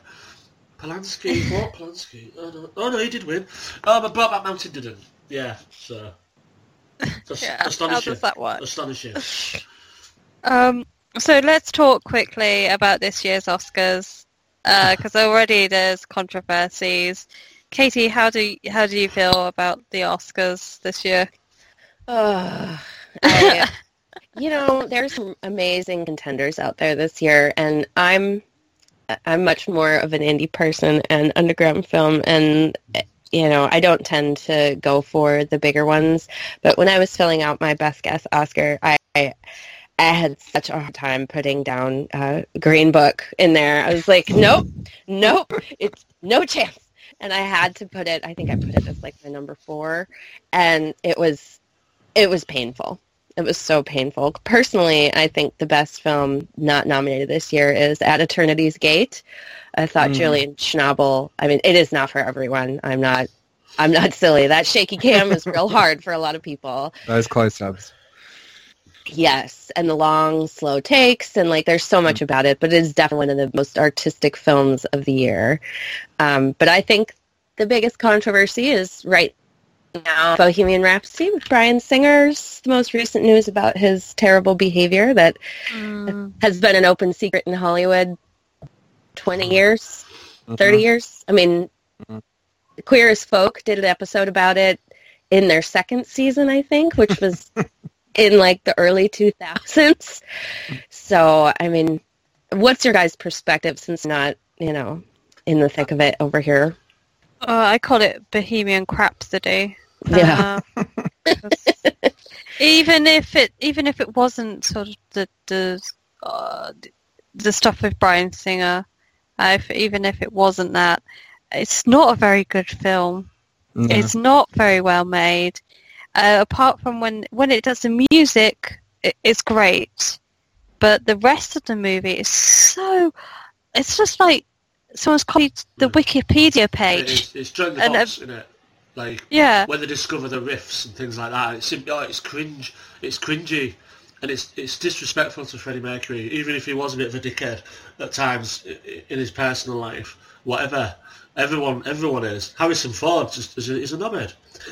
Polanski, what? Polanski? Oh no, oh no, he did win. Oh, but Brokeback Mountain didn't. Yeah, so. That's Yeah, how does that work? Astonishing. Um, so let's talk quickly about this year's Oscars, because already there's controversies. KT, how do how do you feel about the Oscars this year? Uh, <sighs> I, you know, there's some amazing contenders out there this year, and I'm I'm much more of an indie person and underground film, and you know, I don't tend to go for the bigger ones. But when I was filling out my best guess Oscar, I. I I had such a hard time putting down uh, Green Book in there. I was like, nope, nope, it's no chance. And I had to put it. I think I put it as like my number four, and it was it was painful. It was so painful. Personally, I think the best film not nominated this year is At Eternity's Gate. I thought Mm. Julian Schnabel. I mean, it is not for everyone. I'm not. I'm not silly. That shaky cam is real hard for a lot of people. Those close-ups. Yes, and the long, slow takes, and like there's so much about it, but it is definitely one of the most artistic films of the year. Um, but I think the biggest controversy is right now Bohemian Rhapsody with Bryan Singer's the most recent news about his terrible behavior that mm. has been an open secret in Hollywood 20 years, mm-hmm. 30 years. I mean, mm-hmm. Queer as Folk did an episode about it in their second season, I think, which was <laughs> in like the early 2000s. So, I mean, what's your guys' perspective since not, you know, in the thick of it over here? Uh, I call it Bohemian Crapsody. Yeah. Uh, 'cause even if it even if it wasn't sort of the the uh, the stuff with Bryan Singer, uh, if, even if it wasn't that, it's not a very good film. No. It's not very well made. Uh, apart from when when it does the music, it, it's great, but the rest of the movie is so. It's just like someone's copied the Wikipedia page. It's, it's the And, uh, Box, isn't it? Like Yeah. when they discover the riffs and things like that. It's sim- oh, it's cringe. It's cringy, and it's it's disrespectful to Freddie Mercury, even if he was a bit of a dickhead at times i- i- in his personal life. Whatever. Everyone, everyone is. Harrison Ford just is a, is a knobhead. <laughs>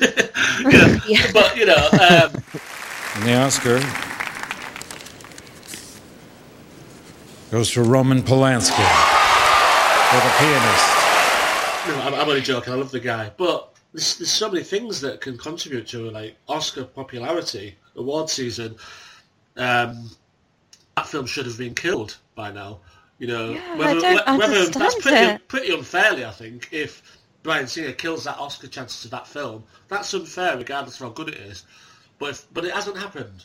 you know, <laughs> But you know, um, And the Oscar goes to Roman Polanski for the pianist. No, I'm, I'm only joking. I love the guy, but there's, there's so many things that can contribute to like Oscar popularity, award season. Um, that film should have been killed by now. You know, Yeah, I don't whe- that's pretty it. pretty unfairly. I think if Bryan Singer kills that Oscar chances of that film, that's unfair, regardless of how good it is. But if, but it hasn't happened.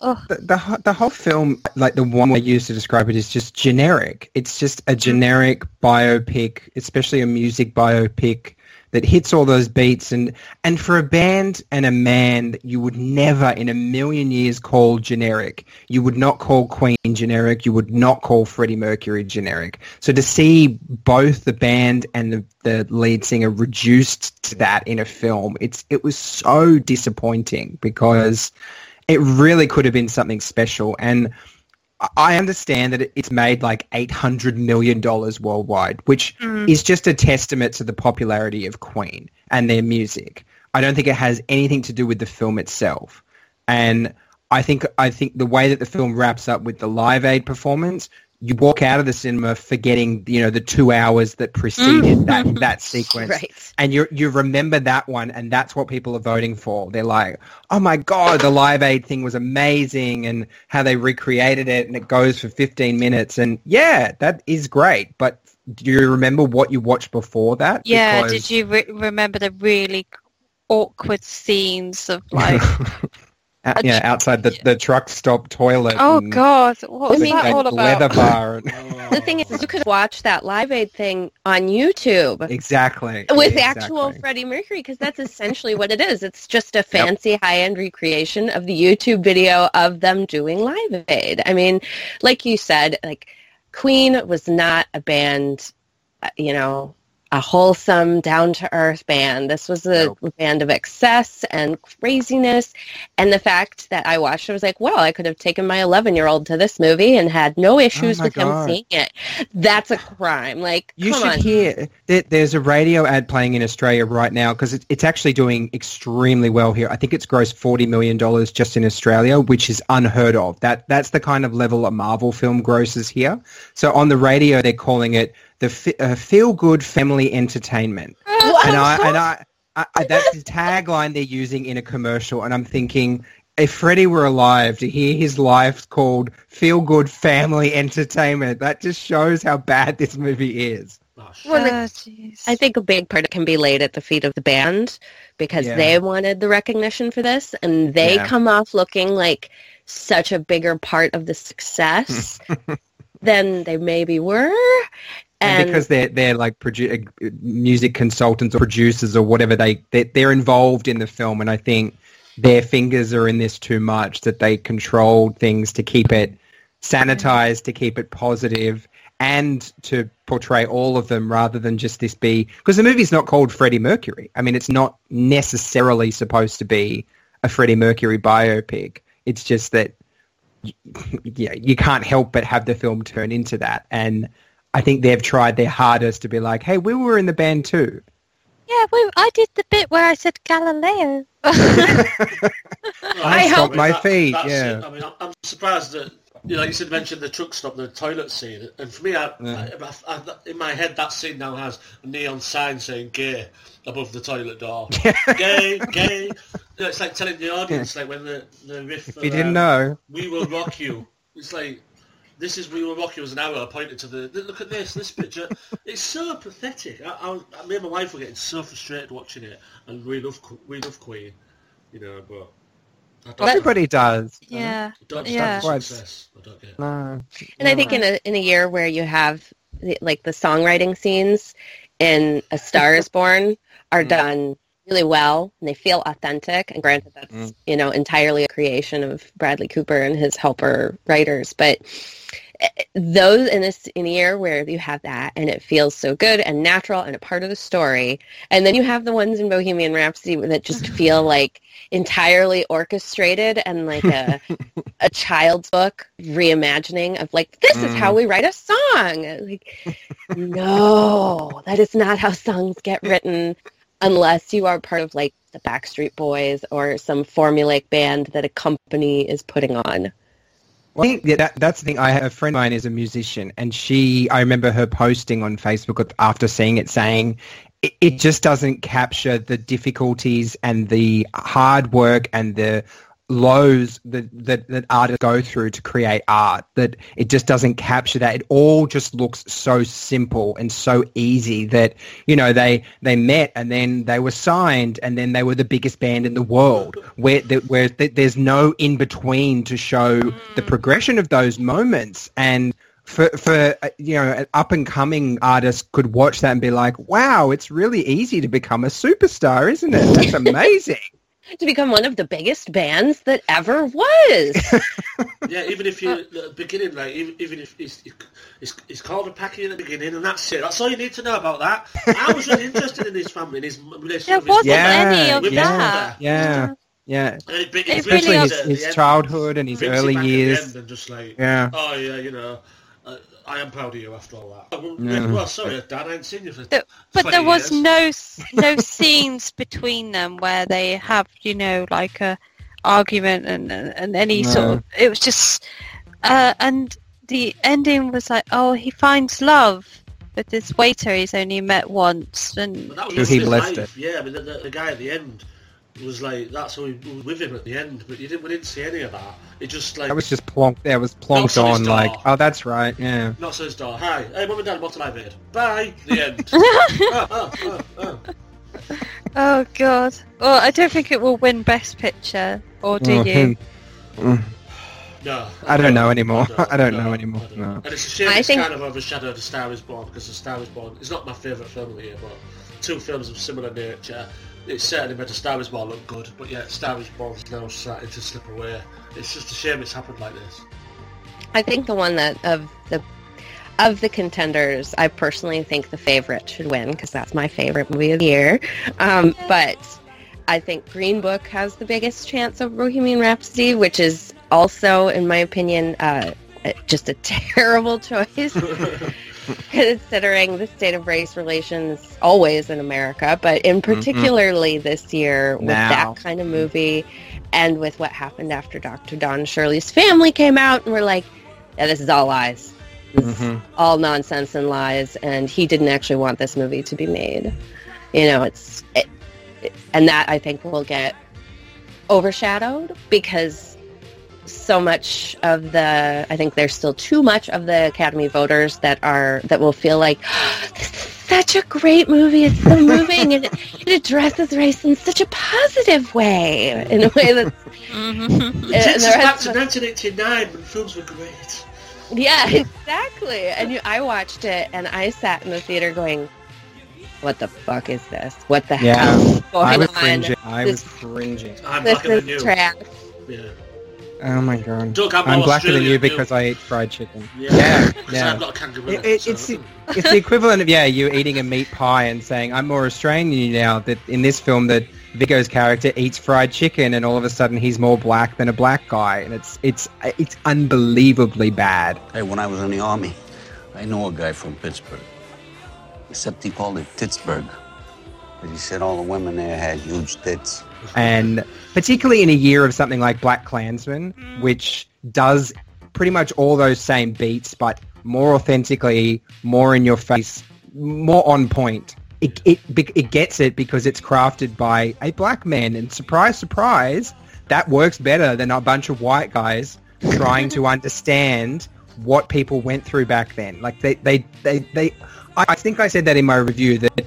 The, the the whole film, like the one I used to describe it, is just generic. It's just a generic biopic, especially a music biopic that hits all those beats. And and for a band and a man you would never in a million years call generic, you would not call Queen generic. You would not call Freddie Mercury generic. So to see both the band and the, the lead singer reduced to that in a film, it's it was so disappointing because it really could have been something special. And I- understand that it's made like $800 million worldwide, which Mm. is just a testament to the popularity of Queen and their music. I don't think it has anything to do with the film itself. And I think I think the way that the film wraps up with the Live Aid performance you walk out of the cinema forgetting, you know, the two hours that preceded that Mm-hmm. that <laughs> sequence, Right. and you you remember that one, and that's what people are voting for. They're like, "Oh my god, the Live Aid thing was amazing, and how they recreated it, and it goes for 15 minutes, and yeah, that is great." But do you remember what you watched before that? Yeah, Because- did you re- remember the really awkward scenes of like, <laughs> Uh, yeah, outside the, the truck stop toilet. oh and god, what was the, that all about? leather bar. And, <laughs> The thing is, you could watch that Live Aid thing on YouTube. exactly. with exactly. actual Freddie Mercury because that's essentially what it is. It's just a <laughs> fancy high-end recreation of the YouTube video of them doing Live Aid. I mean, like you said, like Queen was not a band, uh, you know, a wholesome, down-to-earth band. This was a band of excess and craziness. And the fact that I watched it I was like, well, I could have taken my 11-year-old to this movie and had no oh issues my with him seeing it. That's a crime. Like, <sighs> You come should on. hear that there's a radio ad playing in Australia right now because it, it's actually doing extremely well here. I think it's grossed forty million dollars just in Australia, which is unheard of. That that's the kind of level a Marvel film grosses here. So on the radio, they're calling it the fi- uh, feel good family entertainment, and I and I, I, I that's the tagline they're using in a commercial, and I'm thinking. If Freddie were alive to hear his life called "Feel Good Family Entertainment," that just shows how bad this movie is. Well, the- I think a big part can be laid at the feet of the band because Yeah. they wanted the recognition for this, and they Yeah. come off looking like such a bigger part of the success <laughs> than they maybe were. And, And, because they're they're like produ- uh, music consultants or producers or whatever they they they're involved in the film and I think their fingers are in this too much that they control things to keep it sanitized to keep it positive and to portray all of them rather than just this be because the movie's not called Freddie Mercury. I mean it's not necessarily supposed to be a Freddie Mercury biopic. It's just that yeah, you can't help but have the film turn into that. And I think they've tried their hardest to be like, hey, we were in the band too. Yeah, well, I did the bit where I said Galileo. <laughs> I stopped my feet, That's yeah. it. I mean, I'm, I'm surprised that you know, like you said, mentioned the truck stop, the toilet scene, and for me, I, Yeah. I, I, in my head, that scene now has a neon sign saying "gay" above the toilet door. <laughs> gay, gay. You know, it's like telling the audience, like when the the riff. If you didn't um, know. "We will rock you." It's like this is "We were rock you" as an arrow pointed to the. Look at this, this picture. <laughs> It's so pathetic. I, I, me and my wife were getting so frustrated watching it, and we love we love Queen, you know, but. I don't- Everybody does. Yeah. I don't Yeah. success. I don't get it. No. and I think in a in a year where you have the, like the songwriting scenes in A Star Is Born are done really well and they feel authentic. And granted, that's Mm. you know entirely a creation of Bradley Cooper and his helper writers, but those in this in a year where you have that and it feels so good and natural and a part of the story. And then you have the ones in bohemian rhapsody that just <laughs> feel like entirely orchestrated and like a <laughs> a child's book reimagining of like this is Mm. how we write a song. Like no that is not how songs get written unless you are part of like the backstreet boys or some formulaic band that a company is putting on Well, I think yeah, that, that's the thing. I have a friend of mine is a musician, and she, I remember her posting on Facebook after seeing it saying, it, it just doesn't capture the difficulties and the hard work and the lows that, that, that artists go through to create art that it just doesn't capture that. It all just looks so simple and so easy that you know they they met and then they were signed and then they were the biggest band in the world. Where that where th- there's no in between to show the progression of those moments. And for for uh, you know an up and coming artist could watch that and be like wow it's really easy to become a superstar isn't it? That's <laughs> amazing to become one of the biggest bands that ever was <laughs> Yeah, even if you at the beginning, like even, even if it's, it's it's called a packing in the beginning, and that's it. That's all you need to know about that. I was really interested in his family and his relationship. There with his wasn't mother. any of yeah, that. mother. yeah yeah it, it, It brings really especially his, his childhood and his early back at the years and just like, Yeah. oh yeah, you know, uh, I am proud of you after all that. Well, Yeah. well, sorry, Dad, I ain't seen you for. But, but 20 there was years. no <laughs> no scenes between them where they have you know like a argument and and, and any sort of it was just uh, and the ending was like, oh, he finds love But this waiter he's only met once, and But that was he his molested. life. Yeah, I mean, the, the, the guy at the end was like, that's who he was with him at the end, but you didn't, we didn't see any of that. It just like, That was just plonked. That was plonked on on like, oh, that's right. Yeah. knocks on his door. Hi, hey, mum and dad, what have I made? Bye. The end. oh, oh, oh, oh. oh god. Well, I don't think it will win Best Picture, or do Oh, you? Mm. No. I don't know anymore. <laughs> I don't know anymore. No. And it's a shame I it's think- kind of overshadowed A Star Is Born because A Star Is Born is not my favourite film of the year, but two films of similar nature. It certainly made A Star Wars Born look good, but yeah, Star Wars is now starting to slip away. It's just a shame it's happened like this. I think the one that of the of the contenders, I personally think the favorite should win because that's my favorite movie of the year. Um, but I think Green Book has the biggest chance of Bohemian Rhapsody, which is also, in my opinion, uh, just a <laughs> terrible choice. <laughs> <laughs> considering the state of race relations always in America, but in particularly this year with Now. that kind of movie and with what happened after Dr. Don Shirley's family came out and we're like, yeah, this is all lies. Mhm. All nonsense and lies and he didn't actually want this movie to be made. You know, it's it, it- and that I think will get overshadowed because so much of the I think there's still too much of the Academy voters that are that will feel like <gasps> this is such a great movie. It's so <laughs> moving and it, it addresses race in such a positive way, in a way that's It mm-hmm. <laughs> and takes the us back to of- 1989 when films were great. yeah, exactly. And you, I watched it and I sat in the theater going, "What the fuck is this? What the Yeah. hell is going I was on? cringing. I was This- cringing. I'm this blacker than is trash." Yeah. Oh my god. Doug, I'm I'm more blacker than you because you- I eat fried chicken. Yeah. Yeah. 'Cause yeah. I'm not a kangaroo. It- it- so- it's the, it's the equivalent of yeah, you eating a meat pie and saying I'm more Australian than you now. That in this film that Viggo's character eats fried chicken and all of a sudden he's more black than a black guy, and it's it's it's unbelievably bad. Hey, when I was in the army, I know a guy from Pittsburgh. Except he called it Pittsburgh. But he said all the women there had huge tits. and particularly in a year of something like BlacKkKlansman, mm. which does pretty much all those same beats, but more authentically, more in your face, more on point. It, it, it gets it because it's crafted by a black man, and surprise, surprise, that works better than a bunch of white guys <laughs> trying to understand what people went through back then. Like they, they, they, they I I think I said that in my review that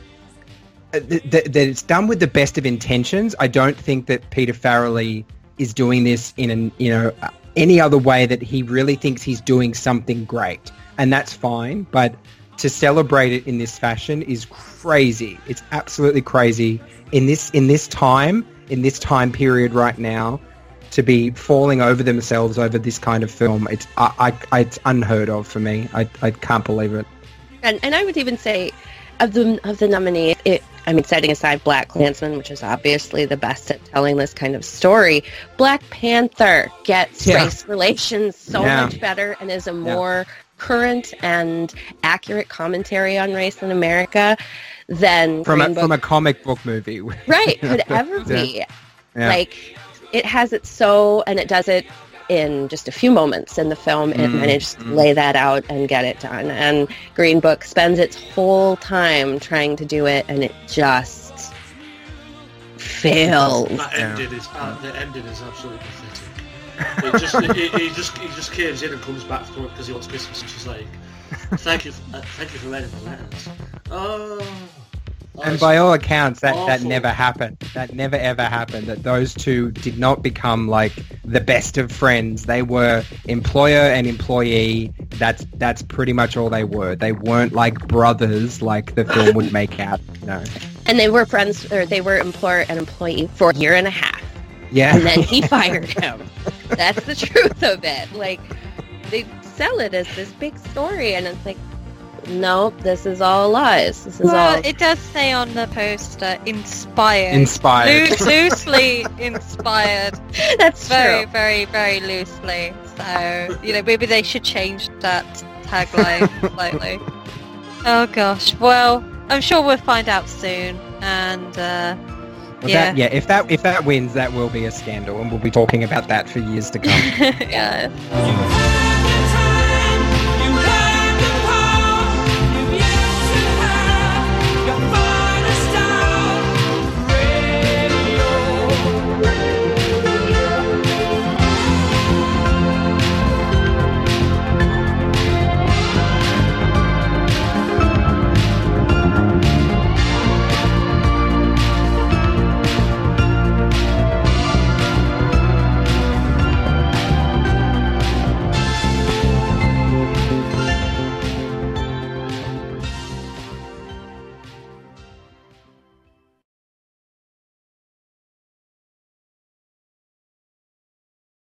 that, it's done with the best of intentions. I don't think that Peter Farrelly is doing this in an you know uh, any other way that he really thinks he's doing something great, and that's fine. But to celebrate it in this fashion is crazy. It's absolutely crazy in this in this time in this time period right now to be falling over themselves over this kind of film. It's I, I it's unheard of for me. I I can't believe it. And and I would even say of the of the nominees, it I mean setting aside BlacKkKlansman, which is obviously the best at telling this kind of story, Black Panther gets Yeah. race relations so Yeah. much better and is a more current and accurate commentary on race in America than From a, Book from a comic book movie. right could <laughs> ever Yeah. be. Yeah. Like it has it so, and it does it in just a few moments in the film. It Mm, managed to lay that out and get it done. And Green Book spends its whole time trying to do it, and it just fails. That ending is uh, the ending is absolutely pathetic. It just <laughs> he, he just he just caves in and comes back for it because he wants Christmas, and she's like, "Thank you, for, uh, thank you for writing the letters." Oh, Oh, And by all accounts, that, that never happened. That never ever happened. That those two did not become like the best of friends. They were employer and employee. That's that's pretty much all they were. They weren't like brothers, like the film would <laughs> make out. No. And they were friends, or they were employer and employee for a year and a half. Yeah. And then he <laughs> fired him. That's the truth of it. Like, they sell it as this big story, and it's like, nope, this is all lies. This is Well, all. it does say on the poster, inspired. Inspired. Loo- <laughs> loosely inspired. <laughs> That's very, true. very, very loosely. So, you know, maybe they should change that tagline <laughs> slightly. Oh gosh. Well, I'm sure we'll find out soon. And uh, Well, yeah, That, yeah. If that if that wins, that will be a scandal, and we'll be talking about that for years to come. yeah.